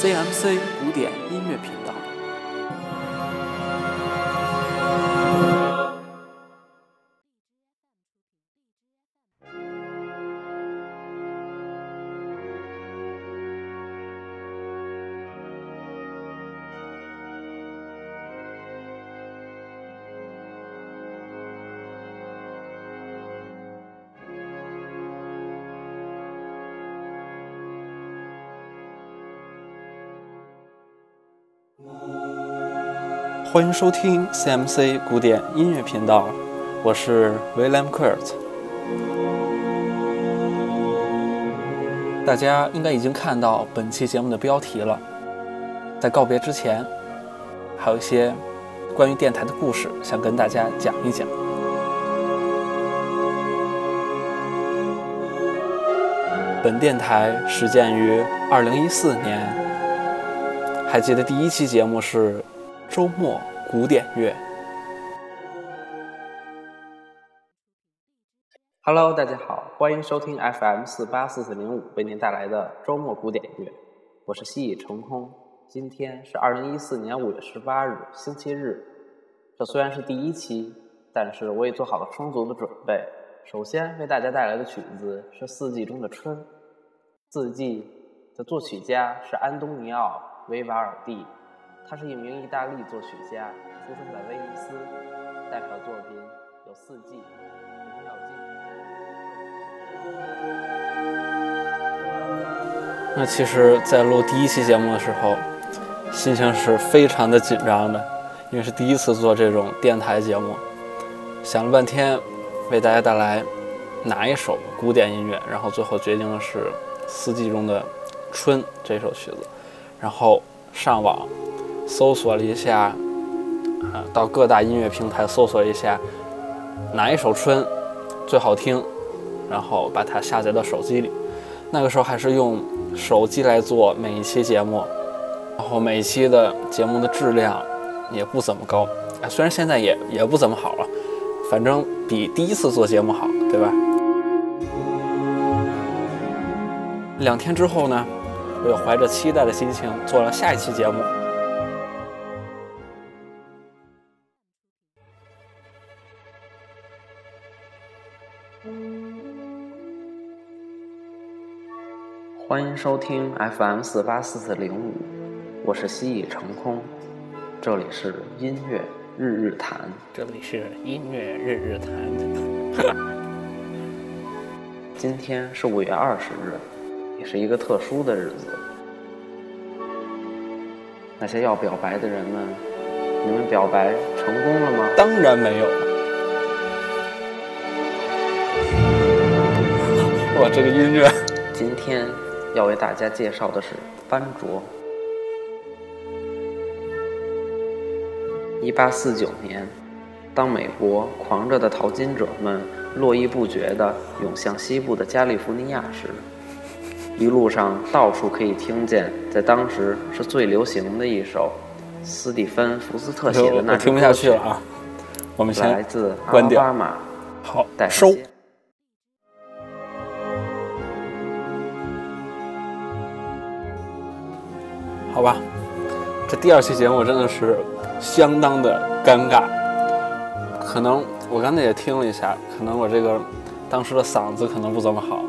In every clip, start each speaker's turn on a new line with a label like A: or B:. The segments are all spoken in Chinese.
A: CMC 古典音乐品欢迎收听 CMC 古典音乐频道，我是 William Kurt。大家应该已经看到本期节目的标题了。在告别之前，还有一些关于电台的故事想跟大家讲一讲。本电台始建于2014年，还记得第一期节目是周末古典乐。Hello，大家好，欢迎收听 FM 四八四四零五为您带来的周末古典乐，我是西已成空。今天是二零一四年五月十八日，星期日。这虽然是第一期，但是我也做好了充足的准备。首先为大家带来的曲子是四季中的春。四季的作曲家是安东尼奥·维瓦尔第，他是一名意大利作曲家，出生在威尼斯。代表作品有《四季》《》。那其实，在录第一期节目的时候，心情是非常的紧张的，因为是第一次做这种电台节目，想了半天。为大家带来哪一首古典音乐？然后最后决定的是《四季中的春》这首曲子。然后上网搜索了一下，啊，到各大音乐平台搜索一下哪一首春最好听，然后把它下载到手机里。那个时候还是用手机来做每一期节目，然后每一期的节目的质量也不怎么高，啊，虽然现在也也不怎么好了。反正比第一次做节目好，对吧？两天之后呢，我又怀着期待的心情做了下一期节目。欢迎收听 FM 四八四四零五，我是蜥蜴成空，这里是音乐。日日谈，
B: 这里是音乐日日谈。
A: 今天是五月二十日，也是一个特殊的日子。那些要表白的人们，你们表白成功了吗？当然没有。哇，这个音乐！今天要为大家介绍的是班卓。一八四九年，当美国狂热的淘金者们络绎不绝地涌向西部的加利福尼亚时，一路上到处可以听见在当时是最流行的一首斯蒂芬·福斯特写的那
B: 听不下去了啊！我们先
A: 来自阿拉巴马，
B: 好，收。好吧，这第二期节目真的是。相当的尴尬，可能我刚才也听了一下，可能我这个当时的嗓子可能不怎么好，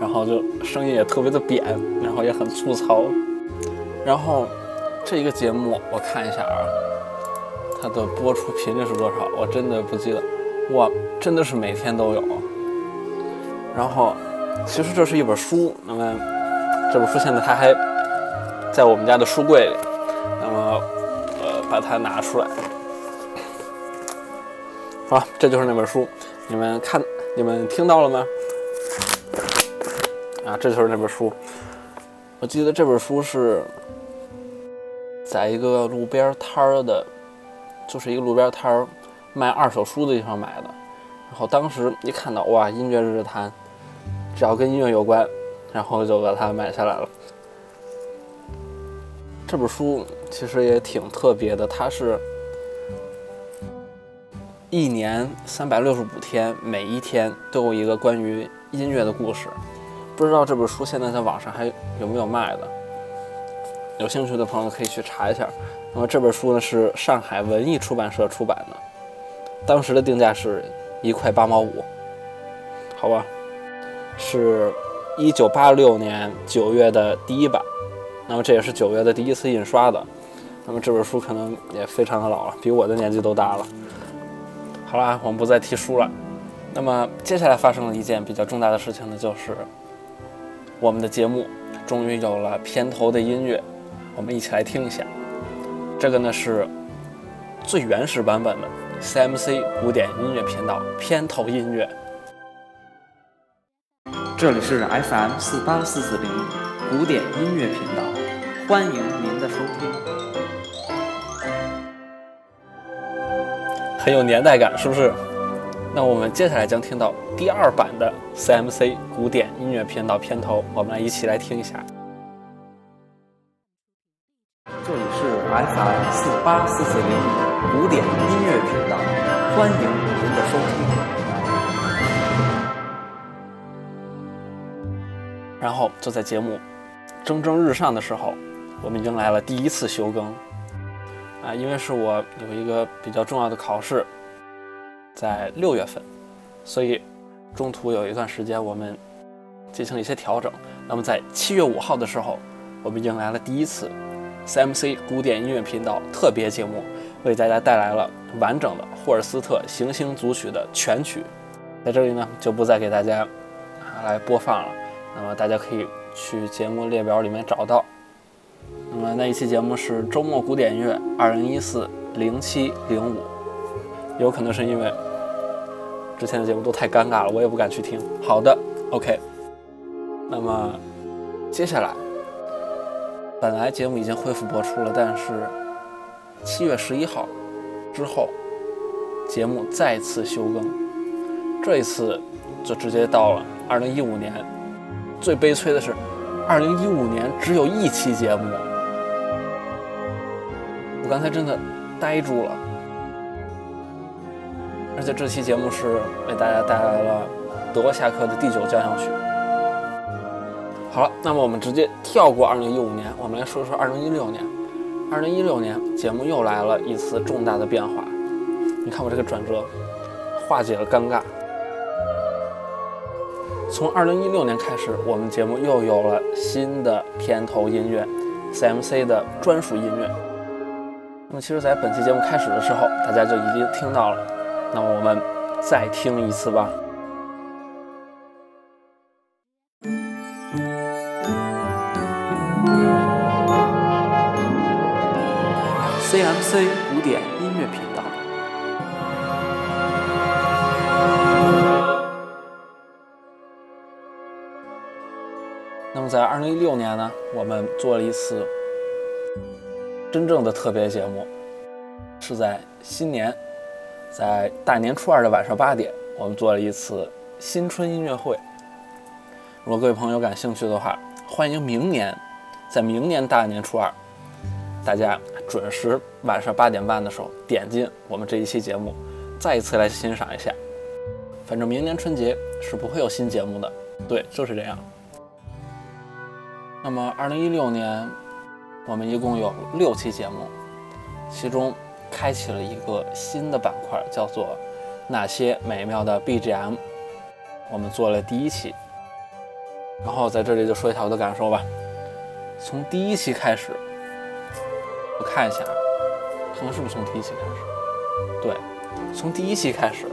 B: 然后就声音也特别的扁，然后也很粗糙，然后这一个节目我看一下啊，它的播出频率是多少？我真的不记得，哇，真的是每天都有。然后其实这是一本书，那么这本书现在它还在我们家的书柜里，那么。呃把它拿出来，好，这就是那本书，你们看，你们听到了吗？啊，这就是那本书。我记得这本书是在一个路边摊儿的，就是一个路边摊儿卖二手书的地方买的。然后当时一看到，哇，音乐日日谈，只要跟音乐有关，然后就把它买下来了。这本书其实也挺特别的，它是一年三百六十五天，每一天都有一个关于音乐的故事。不知道这本书现在在网上还有没有卖的？有兴趣的朋友可以去查一下。那么这本书呢是上海文艺出版社出版的，当时的定价是一块八毛五，好吧？是一九八六年九月的第一版，那么这也是九月的第一次印刷的。那么这本书可能也非常的老了，比我的年纪都大了。好了，我们不再提书了。那么接下来发生了一件比较重大的事情呢，就是我们的节目终于有了片头的音乐，我们一起来听一下。这个呢是最原始版本的 CMC 古典音乐频道片头音乐。
A: 这里是 FM 四八四四零古典音乐频道，欢迎您的收听。
B: 很有年代感，是不是？那我们接下来将听到第二版的 CMC 古典音乐频道片头，我们来一起来听一下。
A: 这里是 FM 四八四四零古典音乐频道，欢迎您的收听。
B: 然后就在节目蒸蒸日上的时候，我们迎来了第一次休更。啊，因为是我有一个比较重要的考试，在六月份，所以中途有一段时间我们进行了一些调整。那么在七月五号的时候，我们迎来了第一次 CMC 古典音乐频道特别节目，为大家带来了完整的霍尔斯特行星组曲的全曲。在这里呢，就不再给大家来播放了。那么大家可以去节目列表里面找到。那么那一期节目是周末古典乐二零一四零七零五，有可能是因为之前的节目都太尴尬了，我也不敢去听。好的，OK。那么接下来，本来节目已经恢复播出了，但是七月十一号之后，节目再次休更，这一次就直接到了二零一五年。最悲催的是，二零一五年只有一期节目。我刚才真的呆住了，而且这期节目是为大家带来了德国夏克的第九交响曲。好了，那么我们直接跳过二零一五年，我们来说说二零一六年。二零一六年节目又来了一次重大的变化，你看我这个转折，化解了尴尬。从二零一六年开始，我们节目又有了新的片头音乐，CMC 的专属音乐。那么，其实，在本期节目开始的时候，大家就已经听到了。那么，我们再听一次吧。
A: CMC 古典音乐频道。
B: 那么，在二零一六年呢，我们做了一次真正的特别节目，是在新年，在大年初二的晚上八点，我们做了一次新春音乐会。如果各位朋友感兴趣的话，欢迎明年，在明年大年初二，大家准时晚上八点半的时候点进我们这一期节目，再一次来欣赏一下。反正明年春节是不会有新节目的，对，就是这样。那么，二零一六年，我们一共有六期节目，其中开启了一个新的板块，叫做“那些美妙的 BGM”。我们做了第一期，然后在这里就说一下我的感受吧。从第一期开始，我看一下，看看是不是从第一期开始？对，从第一期开始，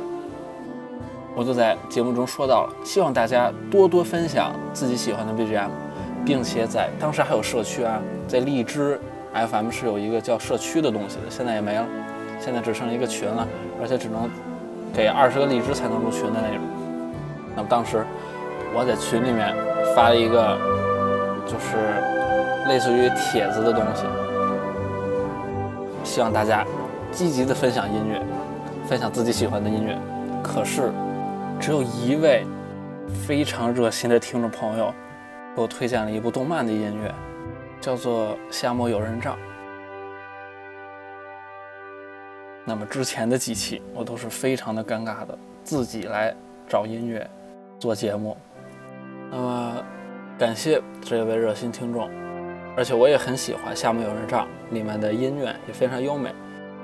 B: 我就在节目中说到了，希望大家多多分享自己喜欢的 BGM。并且在当时还有社区啊，在荔枝 FM 是有一个叫社区的东西的，现在也没了，现在只剩一个群了，而且只能给二十个荔枝才能入群的那种。那么当时我在群里面发了一个，就是类似于帖子的东西，希望大家积极的分享音乐，分享自己喜欢的音乐。可是只有一位非常热心的听众朋友。给我推荐了一部动漫的音乐，叫做《夏目友人帐》。那么之前的几期我都是非常的尴尬的，自己来找音乐做节目。那么，感谢这位热心听众，而且我也很喜欢《夏目友人帐》里面的音乐，也非常优美，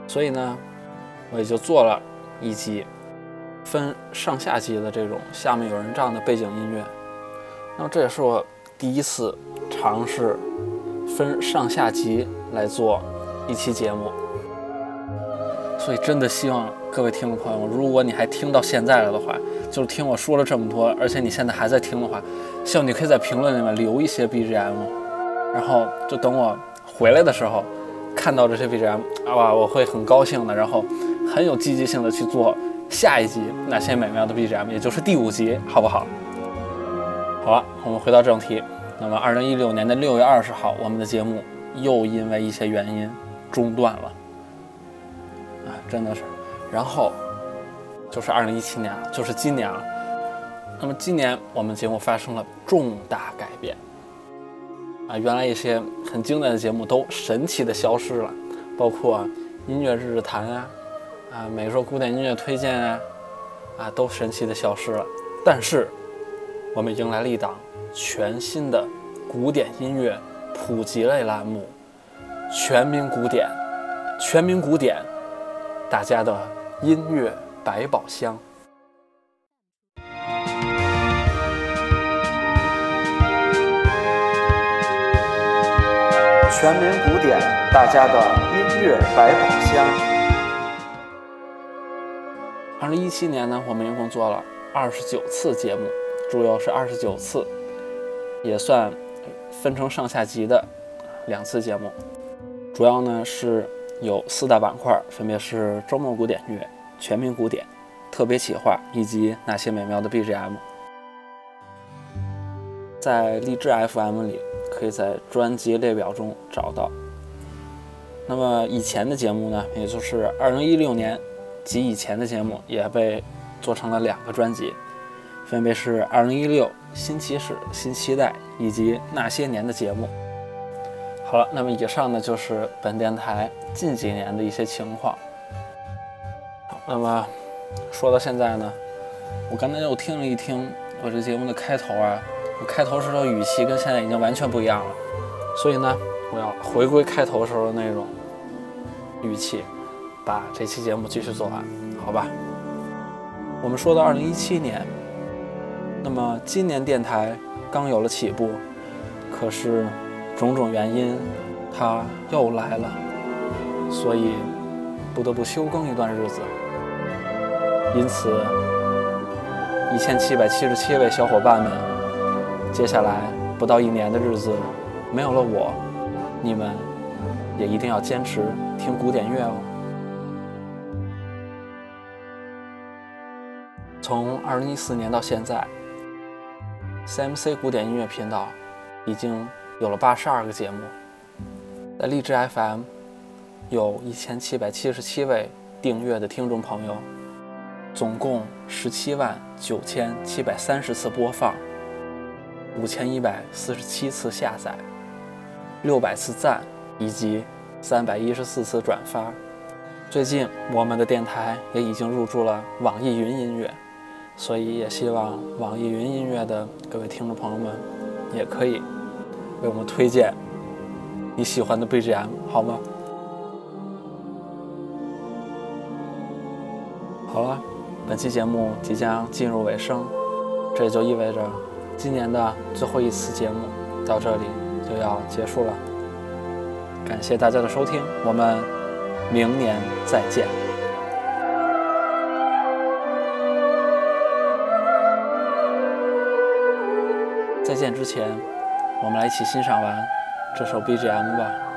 B: 所以呢，我也就做了一集分上下集的这种《夏目友人帐》的背景音乐。那么这也是我第一次尝试分上下集来做一期节目，所以真的希望各位听众朋友，如果你还听到现在了的话。就是听我说了这么多，而且你现在还在听的话，希望你可以在评论里面留一些 BGM，然后就等我回来的时候看到这些 BGM，哇，我会很高兴的，然后很有积极性的去做下一集那些美妙的 BGM，也就是第五集，好不好？好了，我们回到正题。那么，二零一六年的六月二十号，我们的节目又因为一些原因中断了，啊，真的是，然后。就是二零一七年了，就是今年了。那么今年我们节目发生了重大改变啊！原来一些很经典的节目都神奇的消失了，包括音乐日日谈啊，啊，每周古典音乐推荐啊，啊，都神奇的消失了。但是我们迎来了一档全新的古典音乐普及类栏目——全民古典，全民古典，大家的音乐。百宝箱，
A: 全民古典，大家的音乐百宝箱。
B: 二零一七年呢，我们一共做了二十九次节目，主要是二十九次，也算分成上下集的两次节目。主要呢是有四大板块，分别是周末古典乐。全民古典、特别企划以及那些美妙的 BGM，在荔枝 FM 里可以在专辑列表中找到。那么以前的节目呢，也就是2016年及以前的节目，也被做成了两个专辑，分别是2016新起始、新期待以及那些年的节目。好了，那么以上呢就是本电台近几年的一些情况。那么说到现在呢，我刚才又听了一听我这节目的开头啊，我开头时候语气跟现在已经完全不一样了，所以呢，我要回归开头时候的那种语气，把这期节目继续做完，好吧？我们说到二零一七年，那么今年电台刚有了起步，可是种种原因，它又来了，所以不得不休更一段日子。因此，一千七百七十七位小伙伴们，接下来不到一年的日子，没有了我，你们也一定要坚持听古典乐哦。从二零一四年到现在，CMC 古典音乐频道已经有了八十二个节目，在荔枝 FM 有一千七百七十七位订阅的听众朋友。总共十七万九千七百三十次播放，五千一百四十七次下载，六百次赞，以及三百一十四次转发。最近我们的电台也已经入驻了网易云音乐，所以也希望网易云音乐的各位听众朋友们也可以为我们推荐你喜欢的 BGM，好吗？好了。本期节目即将进入尾声，这也就意味着今年的最后一次节目到这里就要结束了。感谢大家的收听，我们明年再见。再见之前，我们来一起欣赏完这首 BGM 吧。